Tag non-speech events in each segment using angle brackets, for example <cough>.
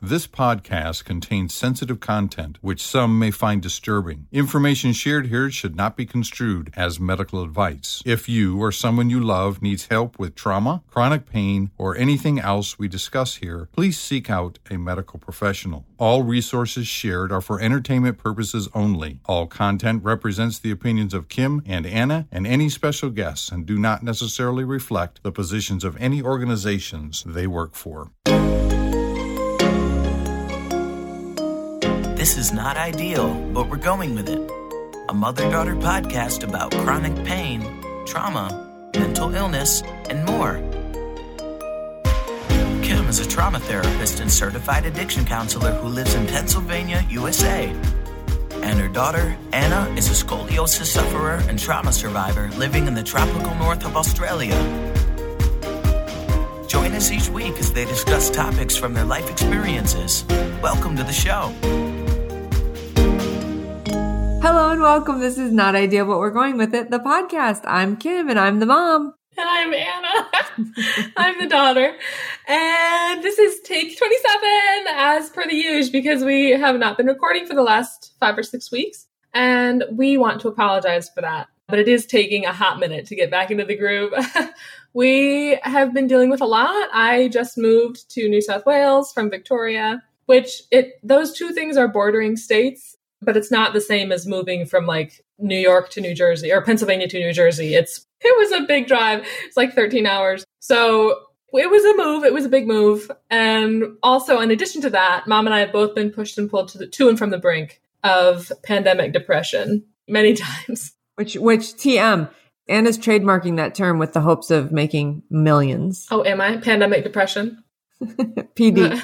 This podcast contains sensitive content which some may find disturbing. Information shared here should not be construed as medical advice. If you or someone you love needs help with trauma, chronic pain, or anything else we discuss here, please seek out a medical professional. All resources shared are for entertainment purposes only. All content represents the opinions of Kim and Anna and any special guests and do not necessarily reflect the positions of any organizations they work for. This is not ideal, but we're going with it. A mother daughter podcast about chronic pain, trauma, mental illness, and more. Kim is a trauma therapist and certified addiction counselor who lives in Pennsylvania, USA. And her daughter, Anna, is a scoliosis sufferer and trauma survivor living in the tropical north of Australia. Join us each week as they discuss topics from their life experiences. Welcome to the show. Hello and welcome. This is Not Ideal, but we're going with it. The podcast. I'm Kim and I'm the mom. And I'm Anna. <laughs> I'm the daughter. And this is take 27 as per the usual because we have not been recording for the last five or six weeks. And we want to apologize for that. But it is taking a hot minute to get back into the groove. <laughs> we have been dealing with a lot. I just moved to New South Wales from Victoria, which it those two things are bordering states but it's not the same as moving from like New York to New Jersey or Pennsylvania to New Jersey. It's it was a big drive. It's like 13 hours. So it was a move. It was a big move. And also, in addition to that, mom and I have both been pushed and pulled to the to and from the brink of pandemic depression many <laughs> times. Which which TM Anna's trademarking that term with the hopes of making millions. Oh, am I pandemic depression? <laughs> PD.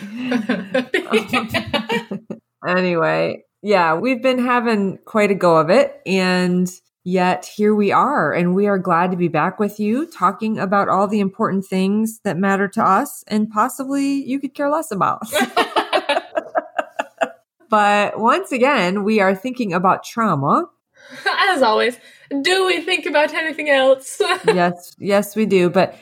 <laughs> anyway, yeah, we've been having quite a go of it. And yet here we are. And we are glad to be back with you talking about all the important things that matter to us and possibly you could care less about. <laughs> <laughs> but once again, we are thinking about trauma. As always, do we think about anything else? <laughs> yes, yes, we do. But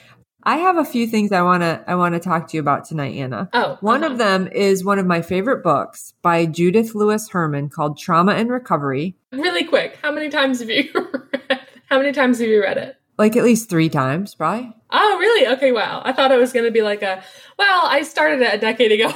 I have a few things I want to I want to talk to you about tonight, Anna. Oh, one uh-huh. of them is one of my favorite books by Judith Lewis Herman called Trauma and Recovery. Really quick, how many times have you <laughs> read, how many times have you read it? Like at least 3 times, probably. Oh, really? Okay, wow. I thought it was going to be like a well, I started it a decade ago.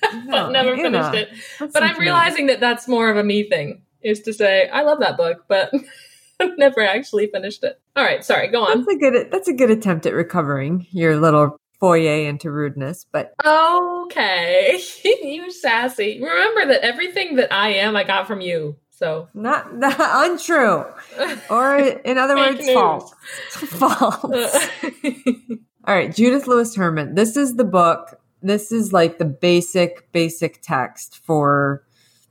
but <laughs> No, never Anna, finished it. But I'm realizing that that's more of a me thing is to say I love that book, but <laughs> <laughs> never actually finished it. All right, sorry, go on. That's a good that's a good attempt at recovering your little foyer into rudeness, but Okay, <laughs> you sassy. Remember that everything that I am, I got from you. So not, not <laughs> untrue. Or in other words, news. false. false. Uh. All right, Judith Lewis Herman. This is the book. This is like the basic, basic text for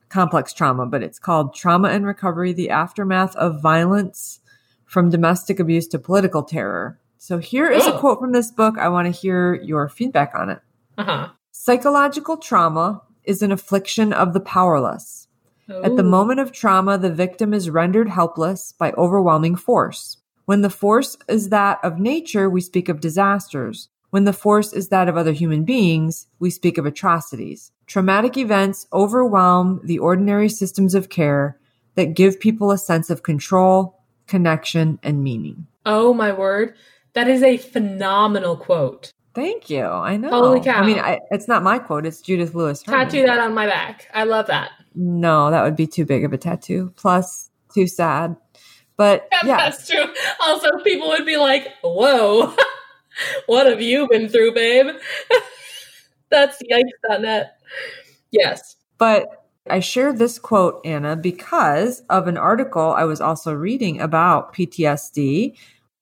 complex trauma, but it's called Trauma and Recovery The Aftermath of Violence from Domestic Abuse to Political Terror. So here is a Oh. quote from this book. I want to hear your feedback on it. uh huh. Psychological trauma is an affliction of the powerless. At the moment of trauma, the victim is rendered helpless by overwhelming force. When the force is that of nature, we speak of disasters. When the force is that of other human beings, we speak of atrocities. Traumatic events overwhelm the ordinary systems of care that give people a sense of control, connection, and meaning. Oh my word, that is a phenomenal quote. Thank you. I know. Holy cow. I mean, I, it's not my quote. It's Judith Lewis. Herman. Tattoo that on my back. I love that. No, that would be too big of a tattoo. Plus, too sad. But yeah, That's true. Also, people would be like, "Whoa, <laughs> what have you been through, babe?" <laughs> That's yikes.net. Yes. but I share this quote, Anna, because of an article I was also reading about PTSD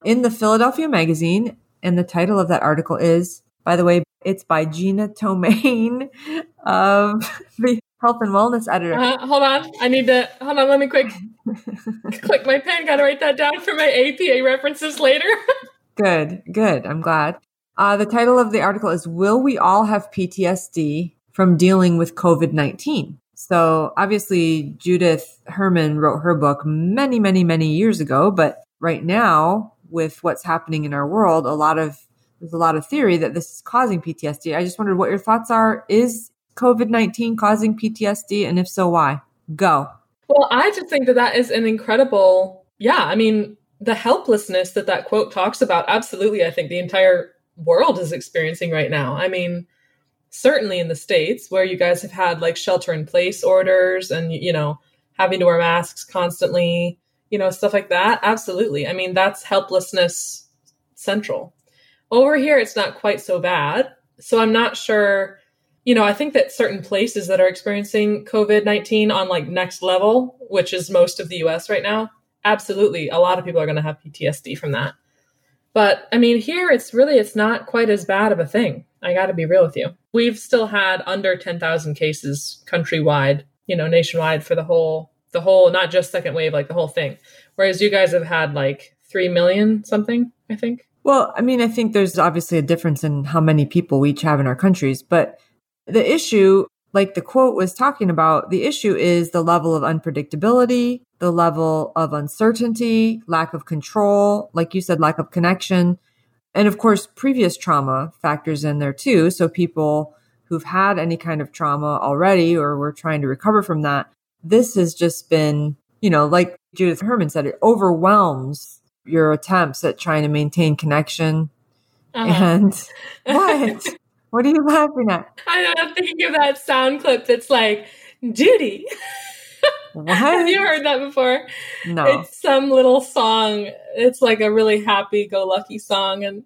in the Philadelphia Magazine. And the title of that article is, by the way, it's by Gina Tomaine <laughs> of the Health and Wellness Editor. Uh, hold on. I need to hold on. Let me quick <laughs> click my pen. Got to write that down for my APA references later. <laughs> Good, good. I'm glad. Uh, the title of the article is Will We All Have PTSD from Dealing with COVID 19? So obviously, Judith Herman wrote her book many, many, many years ago. But right now, with what's happening in our world, a lot of there's a lot of theory that this is causing PTSD. I just wondered what your thoughts are. Is COVID 19 causing PTSD? And if so, why? Go. Well, I just think that that is an incredible, yeah. I mean, the helplessness that that quote talks about, absolutely, I think the entire world is experiencing right now. I mean, certainly in the States where you guys have had like shelter in place orders and, you know, having to wear masks constantly, you know, stuff like that. Absolutely. I mean, that's helplessness central. Over here, it's not quite so bad. So I'm not sure you know, I think that certain places that are experiencing COVID 19 on like next level, which is most of the US right now, absolutely, a lot of people are going to have PTSD from that. But I mean, here it's really, it's not quite as bad of a thing. I got to be real with you. We've still had under 10,000 cases countrywide, you know, nationwide for the whole, the whole, not just second wave, like the whole thing. Whereas you guys have had like 3 million something, I think. Well, I mean, I think there's obviously a difference in how many people we each have in our countries, but the issue, like the quote was talking about, the issue is the level of unpredictability, the level of uncertainty, lack of control, like you said, lack of connection. And of course, previous trauma factors in there too. So people who've had any kind of trauma already or were trying to recover from that, this has just been, you know, like Judith Herman said, it overwhelms your attempts at trying to maintain connection. Uh-huh. And <laughs> what? What are you laughing at? I know, I'm thinking of that sound clip that's like, Judy. What? <laughs> Have you heard that before? No. It's some little song. It's like a really happy go lucky song. And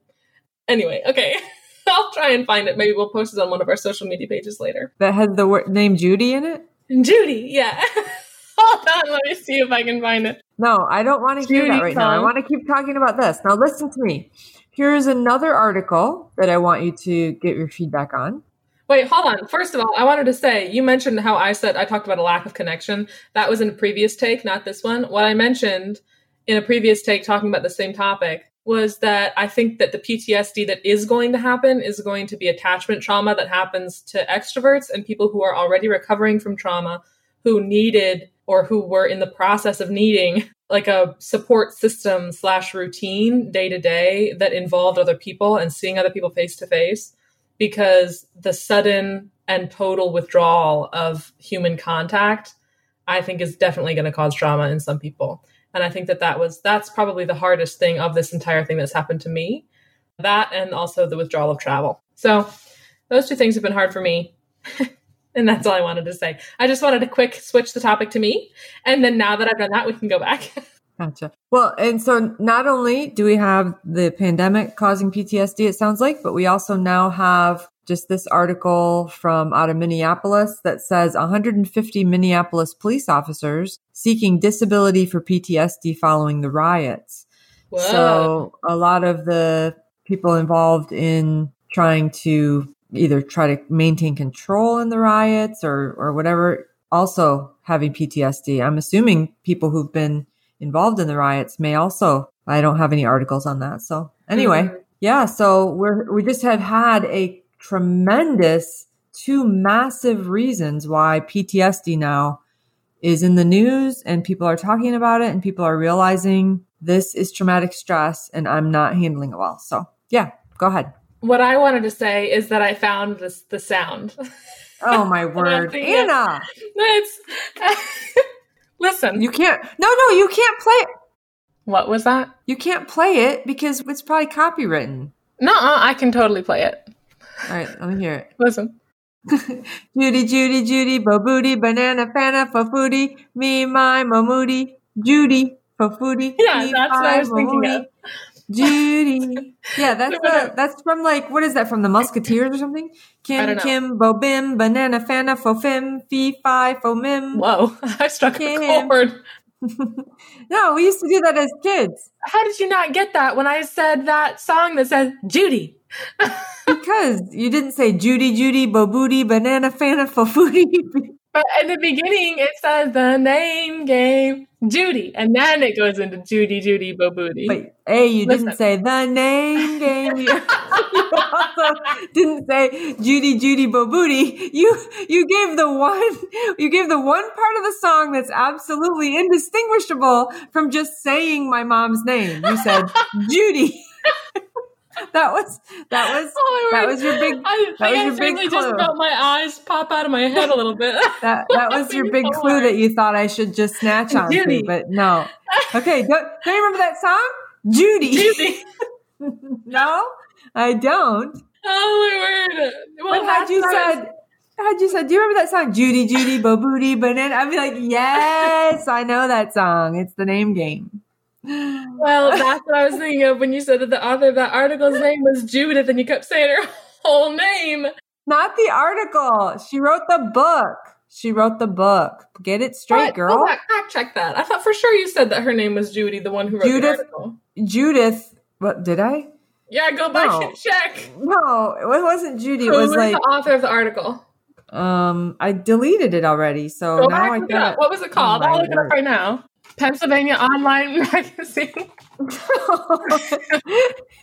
anyway, okay. <laughs> I'll try and find it. Maybe we'll post it on one of our social media pages later. That has the word name Judy in it? Judy, yeah. <laughs> Hold on, let me see if I can find it. No, I don't want to hear that right song. now. I want to keep talking about this. Now listen to me. Here's another article that I want you to get your feedback on. Wait, hold on. First of all, I wanted to say you mentioned how I said I talked about a lack of connection. That was in a previous take, not this one. What I mentioned in a previous take talking about the same topic was that I think that the PTSD that is going to happen is going to be attachment trauma that happens to extroverts and people who are already recovering from trauma who needed or who were in the process of needing like a support system slash routine day to day that involved other people and seeing other people face to face because the sudden and total withdrawal of human contact i think is definitely going to cause trauma in some people. And i think that that was that's probably the hardest thing of this entire thing that's happened to me that and also the withdrawal of travel. So those two things have been hard for me <laughs> And that's all I wanted to say. I just wanted to quick switch the topic to me. And then now that I've done that, we can go back. <laughs> Gotcha. Well, and so not only do we have the pandemic causing PTSD, it sounds like, but we also now have just this article from out of Minneapolis that says 150 Minneapolis police officers seeking disability for PTSD following the riots. Whoa. So a lot of the people involved in trying to either try to maintain control in the riots or or whatever also having PTSD. I'm assuming people who've been involved in the riots may also I don't have any articles on that. So anyway, mm-hmm. yeah, so we're we just have had a tremendous two massive reasons why PTSD now is in the news and people are talking about it and people are realizing this is traumatic stress and I'm not handling it well. So, yeah, go ahead what I wanted to say is that I found this the sound. Oh my <laughs> word, Anna! <laughs> It's <laughs> listen. You can't. No, no, you can't play it. What was that? You can't play it because it's probably copywritten. No, I can totally play it. All right, let me hear it. Listen. Judy, Judy, Judy, bo booty, banana, fana, for foodie, me, my, mo moody, Judy, for foodie. Yeah, me, that's what I was thinking of. Judy. Yeah, <laughs> that's the, that's from like what is that from the Musketeers or something? Kim Kim Bo Bim Banana Fana Fo Fim Fee Fi Fo Mim. Whoa, <laughs> I struck Kim. a chord. <laughs> no, we used to do that as kids. How did you not get that when I said that song that says Judy? because you didn't say Judy Judy Bo Booty Banana Fana Fo Foodie. But in the beginning, it says the name game Judy, and then it goes into Judy, Judy, Bo Booty. Wait, A, you Listen. didn't say the name game. You, <laughs> you also didn't say Judy, Judy, Bo Booty. You you gave the one you gave the one part of the song that's absolutely indistinguishable from just saying my mom's name. You said <laughs> Judy. <laughs> that was that was Oh, that was your big I that was I your big finally just clue. felt my eyes pop out of my head a little bit. that that <laughs> was your big clue that you thought I should just snatch on Judy. but no. <laughs> Okay, don't, don't you remember that song? Judy. Judy. no, I don't. Oh my word! Well, But had you was- said, had you said, do you remember that song, Judy, Judy, Bo Booty, Banana? I'd be like, yes, I know that song. It's the name game. Well, that's what I was thinking of when you said that the author of that article's name was Judith, and you kept saying her <laughs> whole name. Not the article. She wrote the book. She wrote the book. Get it straight, What? girl. Fact check that. I thought for sure you said that her name was Judy, the one who wrote Judith- the article. Judith. What did I? Yeah, go back No. and check. No, it wasn't Judy. It was was like the author of the article? um I deleted it already. So Go now I got What was it called? Oh, I'll look it up right now. Pennsylvania Online <laughs> Magazine. <laughs>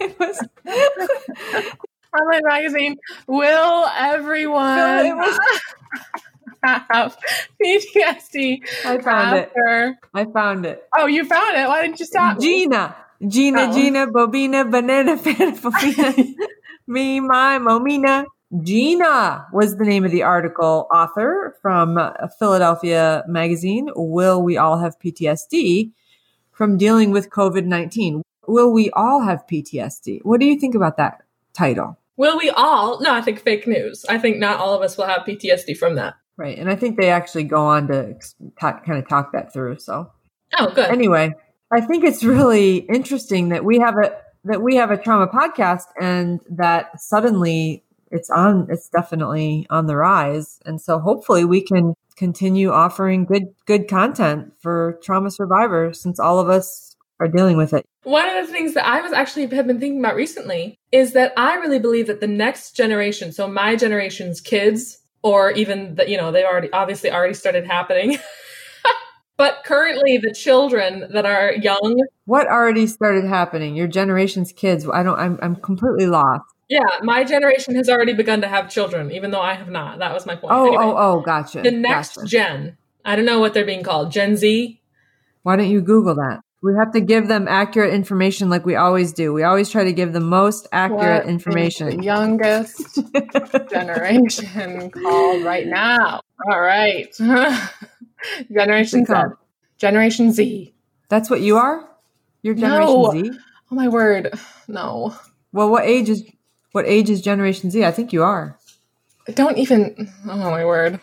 it was Online Magazine. Will everyone No, was- <laughs> have PTSD I found it. I found it. Oh, you found it. Why didn't you stop? Gina. Gina, Oh. Gina, Bobina, Banana, Fofina, Me, My, Momina. Gina was the name of the article author from Philadelphia Magazine. Will we all have PTSD from dealing with COVID 19? Will we all have PTSD? What do you think about that title? Will we all? No, I think fake news. I think not all of us will have PTSD from that. Right. And I think they actually go on to talk, kind of talk that through. So Oh, good. anyway, I think it's really interesting that we have a that we have a trauma podcast and that suddenly it's on it's definitely on the rise. And so hopefully we can continue offering good good content for trauma survivors since all of us are dealing with it. One of the things that I was actually have been thinking about recently is that I really believe that the next generation, so my generation's kids, or even the, you know, they already obviously already started happening. <laughs> but currently the children that are young, What already started happening? Your generation's kids. I don't I'm I'm completely lost. Yeah, my generation has already begun to have children, even though I have not. That was my point. Oh, Anyway, oh, oh, gotcha. the next gotcha. gen. I don't know what they're being called. Gen Z. Why don't you Google that? We have to give them accurate information like we always do. We always try to give the most accurate What is information. the youngest <laughs> generation called right now. All right. <laughs> generation Z. called? Generation Z. That's what you are? You're Generation No. Z? Oh my word. No. Well, what age is what age is Generation Z? I think you are. Don't even oh my word.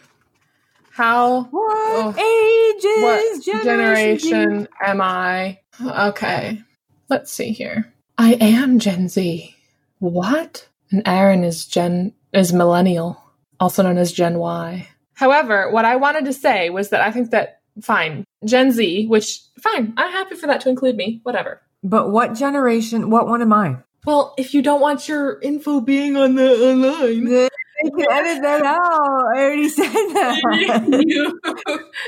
How What Oh. age is what Generation, Z? generation am I? Okay. Let's see here. I am Gen Z. What? And Aaron is Gen is millennial, also known as Gen Y. However, what I wanted to say was that I think that fine, Gen Z, which fine, I'm happy for that to include me, whatever. But what generation? What one am I? Well, if you don't want your info being on the online, They can edit that out. I already said that. <laughs> you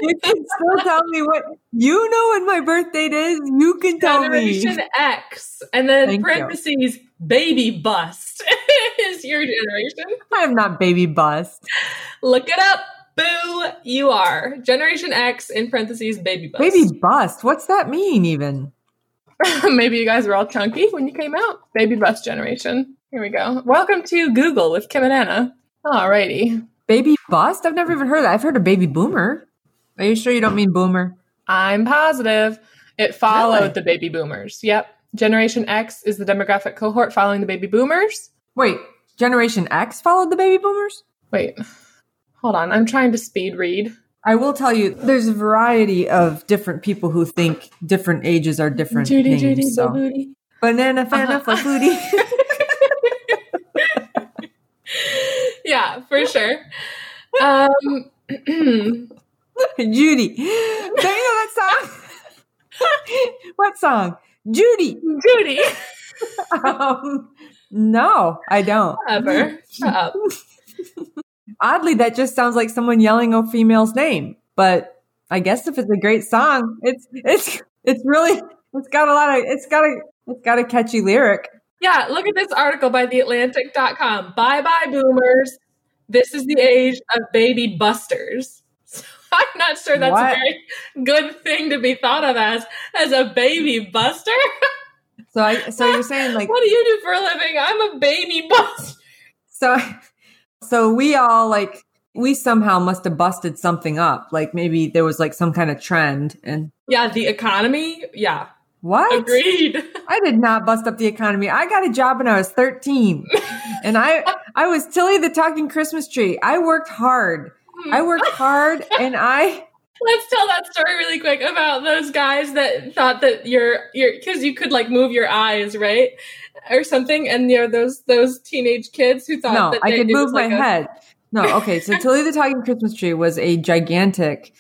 you can still tell me what you know when my birth date is. You can tell me. Generation me. X, and then Thank you. parentheses baby bust <laughs> is your generation. I am not baby bust. Look it up. Boo, you are. Generation X in parentheses baby bust. Baby bust. What's that mean even? <laughs> Maybe you guys were all chunky when you came out. Baby bust generation. Here we go. Welcome to Google with Kim and Anna. Alrighty. Baby bust? I've never even heard of that. I've heard of baby boomer. Are you sure you don't mean boomer? I'm positive it followed Really? the baby boomers. Yep. Generation X is the demographic cohort following the baby boomers. Wait, Generation X followed the baby boomers? Wait, hold on. I'm trying to speed read. I will tell you, there's a variety of different people who think different ages are different Judy, names. Judy, so. booty. Banana fana Uh-huh. foodie. <laughs> yeah, for sure. Um, <clears throat> Judy. Don't you know that song? <laughs> what song? Judy. Judy, <laughs> Um, no, I don't. Ever. Shut up. Oddly, that just sounds like someone yelling a female's name. But I guess if it's a great song, it's it's it's really it's got a lot of it's got a it's got a catchy lyric. Yeah, look at this article by theatlantic.com. Bye bye, boomers. This is the age of baby busters. <laughs> So I'm not sure that's What? a very good thing to be thought of as as a baby buster. So I so you're <laughs> saying like what do you do for a living? I'm a baby bus. so so we all like we somehow must have busted something up. Like maybe there was like some kind of trend and Yeah, the economy. Yeah. what? Agreed. <laughs> I did not bust up the economy. I got a job when I was 13. <laughs> and I I was Tilly the talking Christmas tree. I worked hard. I worked <laughs> hard and I Let's tell that story really quick about those guys that thought that you're you're because you could like move your eyes, right? Or something, and you know those those teenage kids who thought No, that I they- could move my like a- head. No, okay. So Tilly the Talking Christmas Tree was a gigantic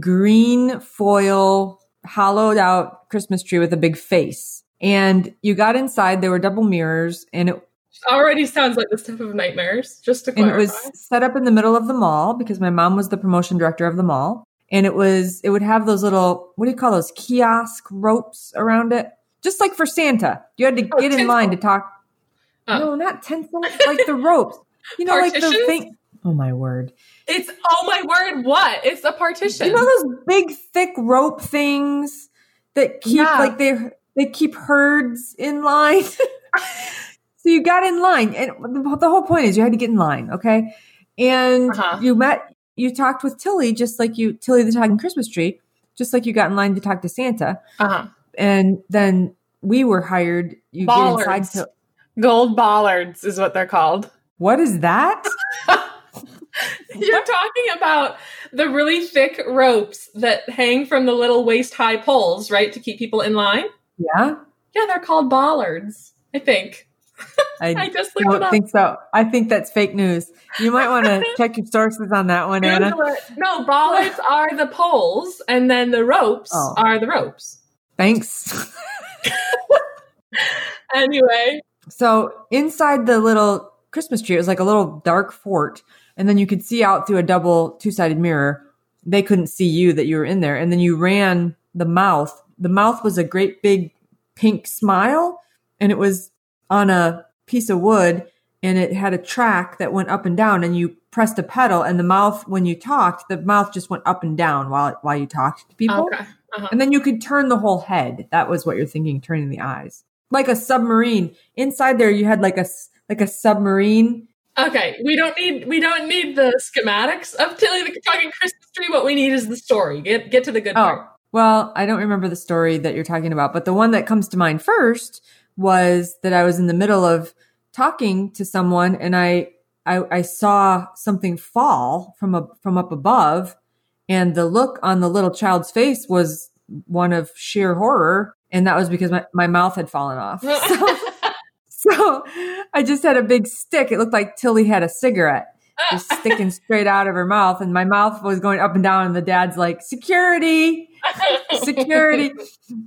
green foil hollowed out Christmas tree with a big face. And you got inside, there were double mirrors, and it Already sounds like the stuff of nightmares. Just to and it was set up in the middle of the mall because my mom was the promotion director of the mall. And it was it would have those little what do you call those kiosk ropes around it, just like for Santa. You had to Oh, get in line to talk. Oh. No, not tinsel, like the ropes. You know, like the thing. Oh my word! it's oh my word, what? It's a partition. You know those big thick rope things that keep Yeah. like they they keep herds in line. <laughs> so you got in line, and the, the whole point is you had to get in line, okay? And Uh-huh. you met, you talked with Tilly, just like you Tilly the talking Christmas tree, just like you got in line to talk to Santa, uh-huh. and then we were hired. You Bollards. get inside. To, Gold bollards is what they're called. what is that? <laughs> <laughs> You're talking about the really thick ropes that hang from the little waist high poles, right, to keep people in line. Yeah, Yeah, they're called bollards. I think. <laughs> I I just looked don't up. think so. I think that's fake news. You might want to <laughs> check your sources on that one, Anna. No, bollards <laughs> are the poles, and then the ropes Oh. are the ropes. Thanks. Anyway, So inside the little Christmas tree, it was like a little dark fort, and then you could see out through a double two-sided mirror. They couldn't see you that you were in there, and then you ran the mouth. The mouth was a great big pink smile, and it was on a piece of wood, and it had a track that went up and down, and you pressed a pedal, and the mouth, when you talked, the mouth just went up and down while while you talked to people. okay. Uh-huh. And then you could turn the whole head. That was what you're thinking, turning the eyes. Like a submarine. Inside there you had like a like a submarine. Okay, we don't need we don't need the schematics of Tilly the Talking Christmas Tree. What we need is the story. Get get to the good Oh. part. Well, I don't remember the story that you're talking about, but the one that comes to mind first was that I was in the middle of talking to someone and I I, I saw something fall from a from up above and the look on the little child's face was one of sheer horror and that was because my, my mouth had fallen off. <laughs> So, so I just had a big stick. It looked like Tilly had a cigarette just <laughs> sticking straight out of her mouth and my mouth was going up and down and the dad's like security <laughs> security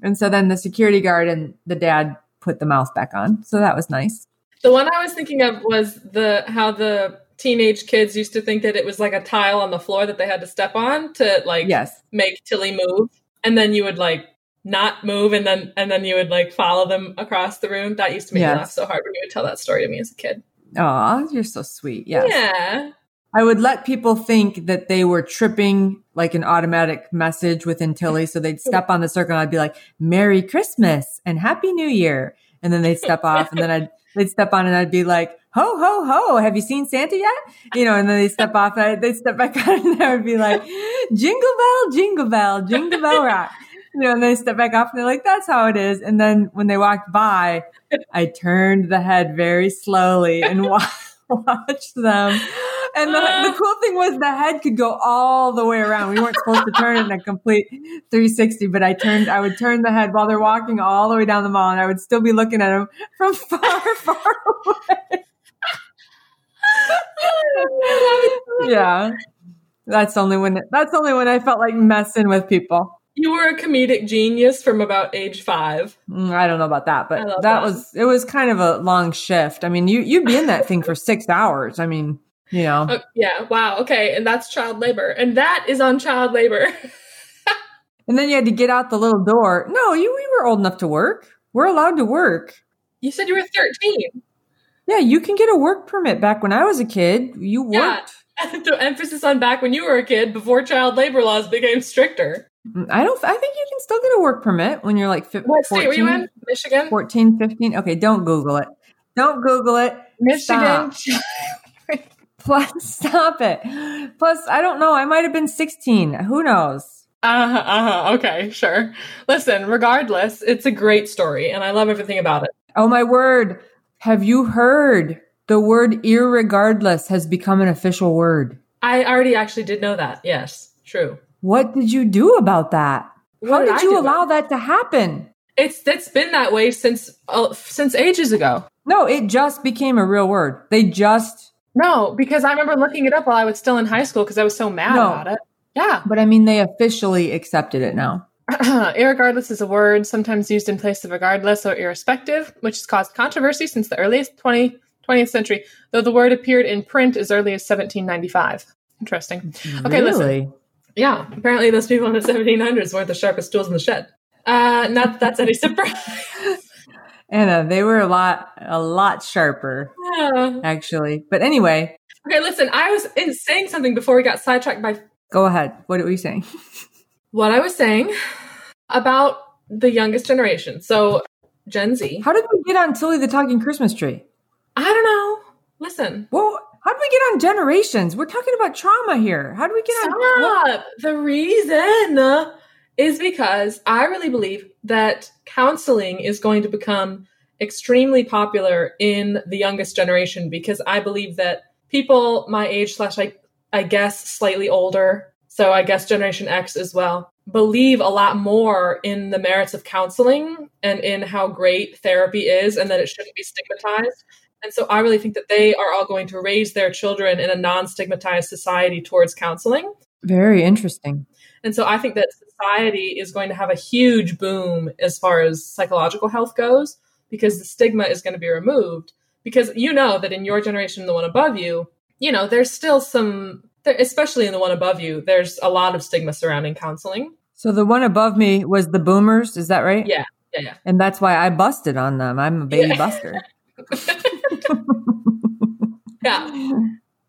and so then the security guard and the dad put the mouth back on so that was nice The one I was thinking of was the how the teenage kids used to think that it was like a tile on the floor that they had to step on to like yes make Tilly move, and then you would like not move, and then and then you would like follow them across the room. That used to make Yes. me laugh so hard when you would tell that story to me as a kid. oh you're so sweet yes Yeah. I would let people think that they were tripping like an automatic message within tilly so they'd step on the circle and i'd be like merry christmas and happy new year. And then they'd step off and then i'd they'd step on and i'd be like ho ho ho. Have you seen santa yet? You know and then they step off and they'd step back <laughs> on and i would be like jingle bell jingle bell jingle bell rock. You know and they step back off and they're like that's how it is. And then when they walked by i turned the head very slowly and <laughs> wa- <laughs> watched them and the, the ah. cool thing was the head could go all the way around. We weren't supposed to turn it in a complete 360, but I turned, I would turn the head while they're walking all the way down the mall and I would still be looking at them from <laughs> far, far away. <laughs> yeah. That's only when, that's only when I felt like messing with people. You were a comedic genius from about age five. Mm, I don't know about that, but that, that. was, it was kind of a long shift. I mean, you, you'd be in that thing for six hours. I mean, you know, Oh, yeah. Wow. Okay. And that's child labor, and that is on child labor. <laughs> and then you had to get out the little door. No, you, we were old enough to work. We're allowed to work. you said you were thirteen. Yeah, you can get a work permit back when I was a kid. You Yeah. <laughs> the emphasis on back when you were a kid before child labor laws became stricter. I don't, I think you can still get a work permit when you're like fi- What 14, state were you in? Michigan? 14, 15. Okay, don't Google it. Don't Google it. Michigan. Stop. <laughs> Plus, stop it. Plus, I don't know. I might have been 16. Who knows? Uh-huh, uh-huh. Okay, sure. Listen, regardless, it's a great story and I love everything about it. Oh my word. Have you heard the word irregardless has become an official word? I already actually did know that. Yes, true. What did you do about that? What How did did you allow that to happen? It's it's been that way since uh, since ages ago. No, it just became a real word. They just, No, because I remember looking it up while I was still in high school because I was so mad No. about it. Yeah. but I mean, they officially accepted it now. <clears throat> Irregardless is a word sometimes used in place of regardless or irrespective, which has caused controversy since the earliest 20, 20th century, though the word appeared in print as early as 1795. Interesting. Okay, listen. Yeah, apparently those people in the 1700s weren't the sharpest tools in the shed. Uh, not that that's any <laughs> surprise. Anna, they were a lot, a lot sharper, Yeah. actually. But anyway, Okay, listen, I was in saying something before we got sidetracked by go ahead. What were you saying? <laughs> what I was saying about the youngest generation. So, Gen Z. How did we get on Tilly the Talking Christmas Tree? I don't know. Listen, Well, how do we get on generations? We're talking about trauma here. How do we get on? what- Stop. The reason is because I really believe that counseling is going to become extremely popular in the youngest generation because I believe that people my age slash I, I guess slightly older, so I guess Generation X as well, believe a lot more in the merits of counseling and in how great therapy is and that it shouldn't be stigmatized. And so I really think that they are all going to raise their children in a non stigmatized society towards counseling. Very interesting. And so I think that society is going to have a huge boom as far as psychological health goes because the stigma is going to be removed. Because you know that in your generation, the one above you, you know, there's still some, especially in the one above you, there's a lot of stigma surrounding counseling. So the one above me was the boomers. Is that right? Yeah, yeah, yeah. And that's why I busted on them. I'm a baby Yeah. buster. <laughs> <laughs> Yeah,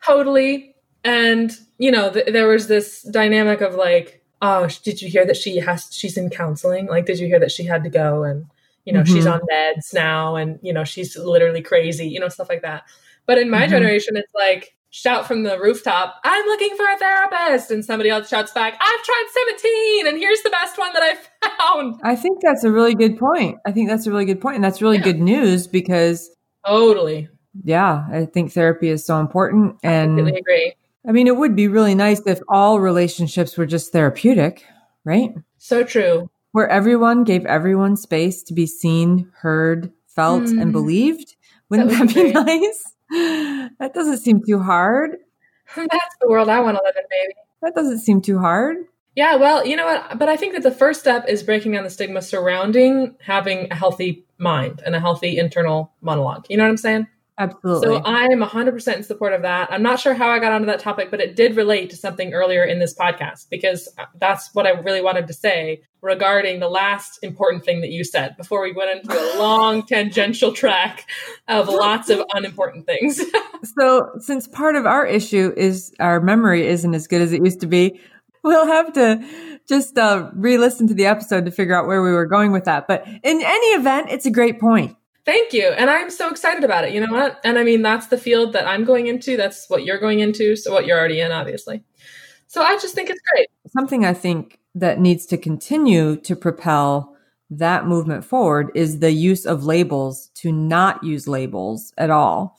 totally. And you know, th- there was this dynamic of like, oh, did you hear that she has she's in counseling? Like, did you hear that she had to go and you know she's Mhm. on meds now and you know she's literally crazy, you know, stuff like that. But in my Mhm. generation, it's like shout from the rooftop, I'm looking for a therapist, and somebody else shouts back, I've tried 17, and here's the best one that I found. I think that's a really good point. I think that's a really good point, and that's really Yeah. good news because, Totally, yeah, I think therapy is so important. And completely agree. I mean, it would be really nice if all relationships were just therapeutic, right? So true. Where everyone gave everyone space to be seen, heard, felt, Mm. and believed. Wouldn't That that, be be <laughs> nice? That doesn't seem too hard. <laughs> That's the world I want to live in, baby. That doesn't seem too hard. Yeah, well, you know what? But I think that the first step is breaking down the stigma surrounding having a healthy mind and a healthy internal monologue. You know what I'm saying? Absolutely. So I am 100% in support of that. I'm not sure how I got onto that topic, but it did relate to something earlier in this podcast because that's what I really wanted to say regarding the last important thing that you said before we went into a <laughs> long tangential track of lots of unimportant things. <laughs> So, since part of our issue is our memory isn't as good as it used to be, <laughs> we'll have to just uh, re listen to the episode to figure out where we were going with that. But in any event, it's a great point. Thank you. And I'm so excited about it. You know what? And I mean, that's the field that I'm going into. That's what you're going into. So, what you're already in, obviously. So, I just think it's great. Something I think that needs to continue to propel that movement forward is the use of labels to not use labels at all,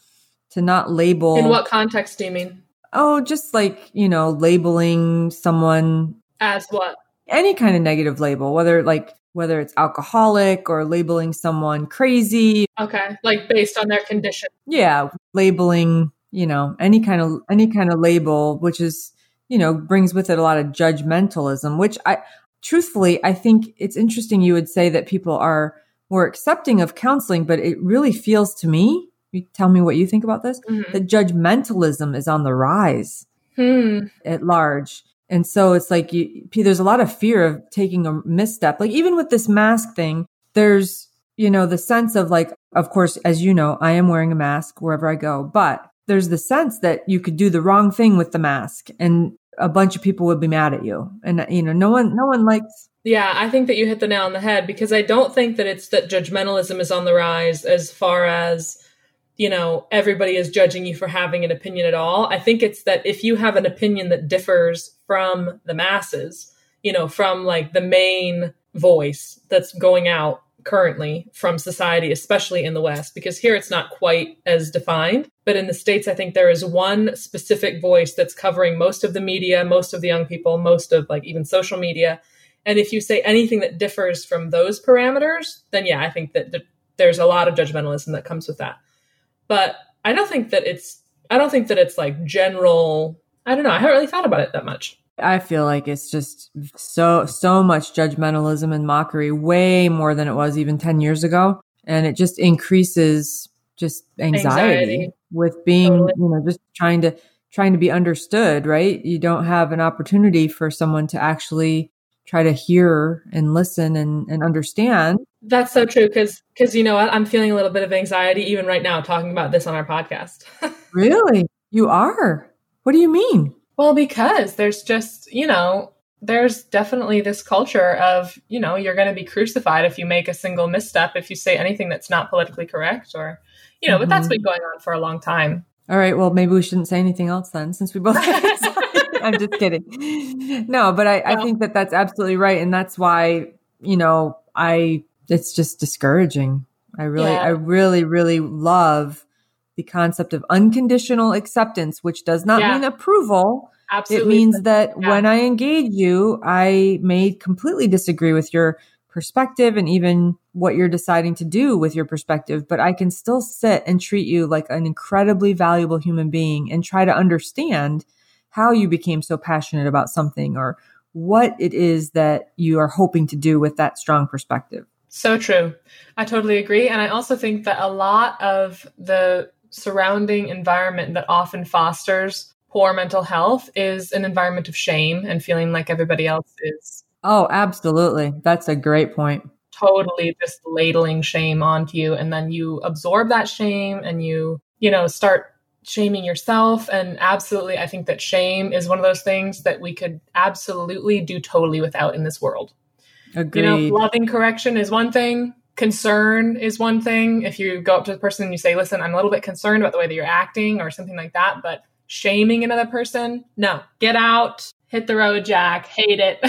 to not label. In what context do you mean? Oh, just like, you know, labeling someone As what? any kind of negative label, whether like whether it's alcoholic or labeling someone crazy. Okay. Like based on their condition. Yeah, labeling, you know, any kind of any kind of label which is, you know, brings with it a lot of judgmentalism, which I truthfully, I think it's interesting you would say that people are more accepting of counseling, but it really feels to me, you tell me what you think about this, Mhm. that judgmentalism is on the rise Hmm. at large. And so it's like you, there's a lot of fear of taking a misstep. Like even with this mask thing, there's, you know, the sense of like, of course, as you know, I am wearing a mask wherever I go, but there's the sense that you could do the wrong thing with the mask and a bunch of people would be mad at you. And you know, no one no one likes yeah, I think that you hit the nail on the head because I don't think that it's that judgmentalism is on the rise as far as you know, everybody is judging you for having an opinion at all. I think it's that if you have an opinion that differs from the masses, you know, from like the main voice that's going out currently from society, especially in the West, because here it's not quite as defined. But in the States, I think there is one specific voice that's covering most of the media, most of the young people, most of like even social media. And if you say anything that differs from those parameters, then yeah, I think that th- there's a lot of judgmentalism that comes with that. But I don't think that it's I don't think that it's like general I don't know. I haven't really thought about it that much. I feel like it's just so so much judgmentalism and mockery, way more than it was even 10 years ago. And it just increases just anxiety, anxiety. with being, totally. you know, just trying to trying to be understood, right? You don't have an opportunity for someone to actually try to hear and listen and, and understand. That's so true because because you know what? I'm feeling a little bit of anxiety even right now talking about this on our podcast. <laughs> really? You are? What do you mean? Well, because there's just, you know, there's definitely this culture of, you know, you're going to be crucified if you make a single misstep, if you say anything that's not politically correct or, you know, mm-hmm. but that's been mm-hmm. going on for a long time. All right. Well, maybe we shouldn't say anything else then since we both. <laughs> I'm just kidding. No, but I, I think that that's absolutely right. And that's why, you know, I, it's just discouraging. I really, yeah. I really, really love the concept of unconditional acceptance, which does not yeah. mean approval. Absolutely. It means that yeah. when I engage you, I may completely disagree with your perspective and even what you're deciding to do with your perspective, but I can still sit and treat you like an incredibly valuable human being and try to understand how you became so passionate about something or what it is that you are hoping to do with that strong perspective. So true. I totally agree. And I also think that a lot of the surrounding environment that often fosters poor mental health is an environment of shame and feeling like everybody else is. Oh, absolutely. That's a great point. Totally just ladling shame onto you. And then you absorb that shame and you, you know, start shaming yourself. And absolutely, I think that shame is one of those things that we could absolutely do totally without in this world. Agreed. You know, loving correction is one thing, concern is one thing. If you go up to the person and you say, listen, I'm a little bit concerned about the way that you're acting or something like that, but shaming another person, no, get out, hit the road, Jack, hate it.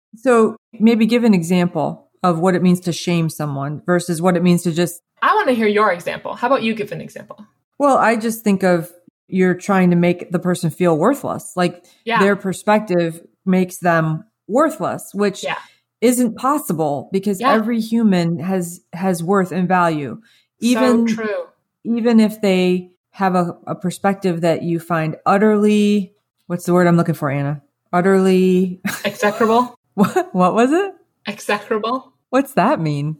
<laughs> so maybe give an example of what it means to shame someone versus what it means to just. I want to hear your example. How about you give an example? Well, I just think of you're trying to make the person feel worthless. Like yeah. their perspective makes them worthless, which yeah isn't possible because yeah. every human has has worth and value. Even so true. even if they have a, a perspective that you find utterly what's the word i'm looking for anna? Utterly <laughs> execrable? What, what was it? Execrable? What's that mean?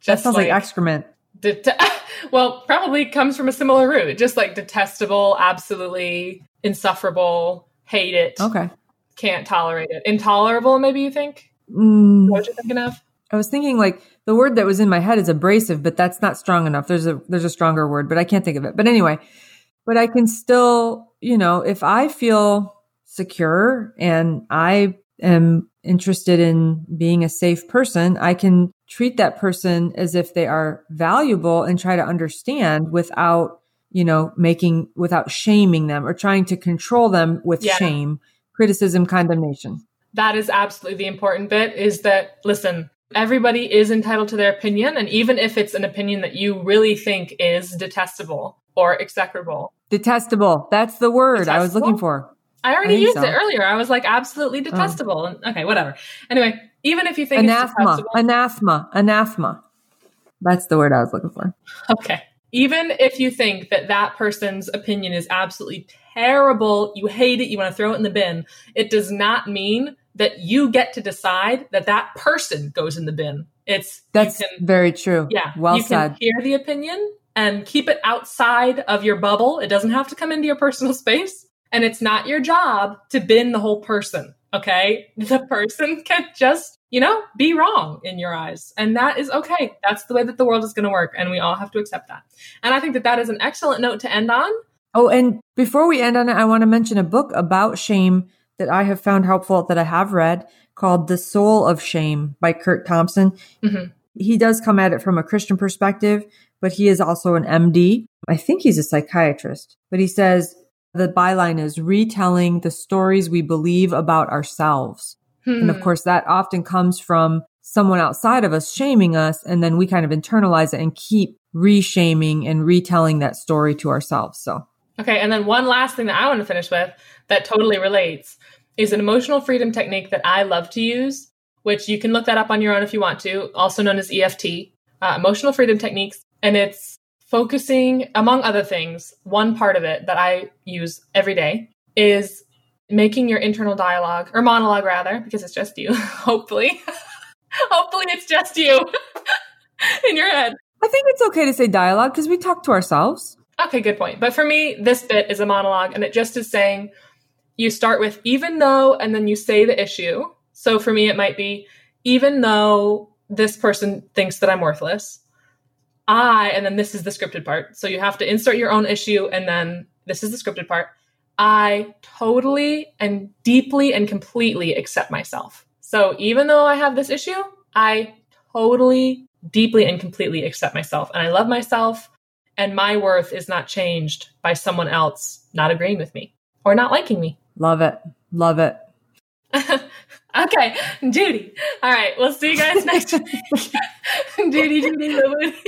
Just that sounds like, like excrement. det- <laughs> well probably comes from a similar root just like detestable absolutely insufferable hate it okay. can't tolerate it. Intolerable maybe you think Mm, what you thinking of? I was thinking like the word that was in my head is abrasive, but that's not strong enough. There's a there's a stronger word, but I can't think of it. But anyway, but I can still, you know, if I feel secure and I am interested in being a safe person, I can treat that person as if they are valuable and try to understand without, you know, making without shaming them or trying to control them with yeah. shame, criticism, condemnation that is absolutely the important bit is that, listen, everybody is entitled to their opinion. And even if it's an opinion that you really think is detestable or execrable. Detestable. That's the word detestable? I was looking for. I already I used so. it earlier. I was like, absolutely oh. detestable. Oh. Okay, whatever. Anyway, even if you think anathema, anathema, anathema. That's the word I was looking for. Okay. Even if you think that that person's opinion is absolutely terrible, you hate it, you want to throw it in the bin, it does not mean that you get to decide that that person goes in the bin. It's that's can, very true. Yeah, well you said. Can hear the opinion and keep it outside of your bubble. It doesn't have to come into your personal <laughs> space, and it's not your job to bin the whole person. Okay, <laughs> the person can just you know be wrong in your eyes, and that is okay. That's the way that the world is going to work, and we all have to accept that. And I think that that is an excellent note to end on. Oh, and before we end on it, I want to mention a book about shame that I have found helpful that I have read called The Soul of Shame by Curt Thompson. Mm-hmm. He does come at it from a Christian perspective, but he is also an MD. I think he's a psychiatrist, but he says the byline is retelling the stories we believe about ourselves. Hmm. And of hmm. course, that often comes from someone outside of us shaming us. And then we kind of internalize it and keep reshaming and retelling that story to ourselves. So, okay. And then one last thing that I want to finish with that totally relates is an emotional freedom technique that I love to use, which you can look that up on your own if you want to, also known as EFT, uh, emotional freedom techniques. And it's focusing, among other things, one part of it that I use every day is making your internal dialogue or monologue rather, because it's just you, <laughs> hopefully. <laughs> hopefully it's just you <laughs> in your head. I think it's okay to say dialogue because we talk to ourselves. Okay, good point. But for me, this bit is a monologue and it just is saying you start with even though and then you say the issue. So for me, it might be even though this person thinks that I'm worthless, I, and then this is the scripted part. So you have to insert your own issue and then this is the scripted part. I totally and deeply and completely accept myself. So even though I have this issue, I totally, deeply and completely accept myself and I love myself and my worth is not changed by someone else not agreeing with me or not liking me. <laughs> Love it. Love it. okay, Judy. All right, we'll see you guys next <laughs> week. Judy, Judy,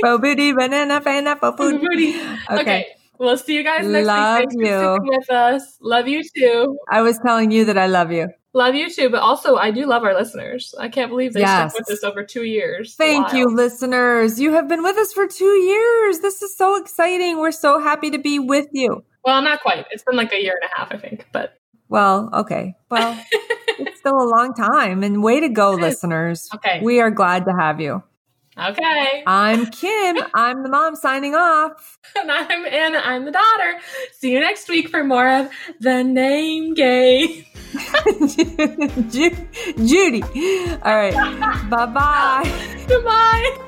Bo booty, banana, pineapple, food. Booty. Okay. okay. We'll see you guys next love week. Thanks you. with us. Love you too. I was telling you that I love you. Love you too, but also I do love our listeners. I can't believe they yes. stuck with us over two years. Thank you, listeners. You have been with us for two years. This is so exciting. We're so happy to be with you. Well, not quite. It's been like a year and a half, I think, but well, okay. Well, <laughs> it's still a long time. And way to go, listeners. Okay. We are glad to have you. Okay. I'm Kim. I'm the mom signing off. <laughs> And I'm Anna. I'm the daughter. See you next week for more of The Name Game. <laughs> Judy. All right. <laughs> bye bye. Goodbye.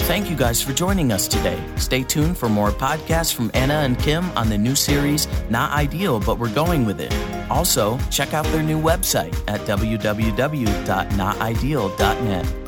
Thank you guys for joining us today. Stay tuned for more podcasts from Anna and Kim on the new series, Not Ideal, but We're Going With It. Also, check out their new website at www.notideal.net.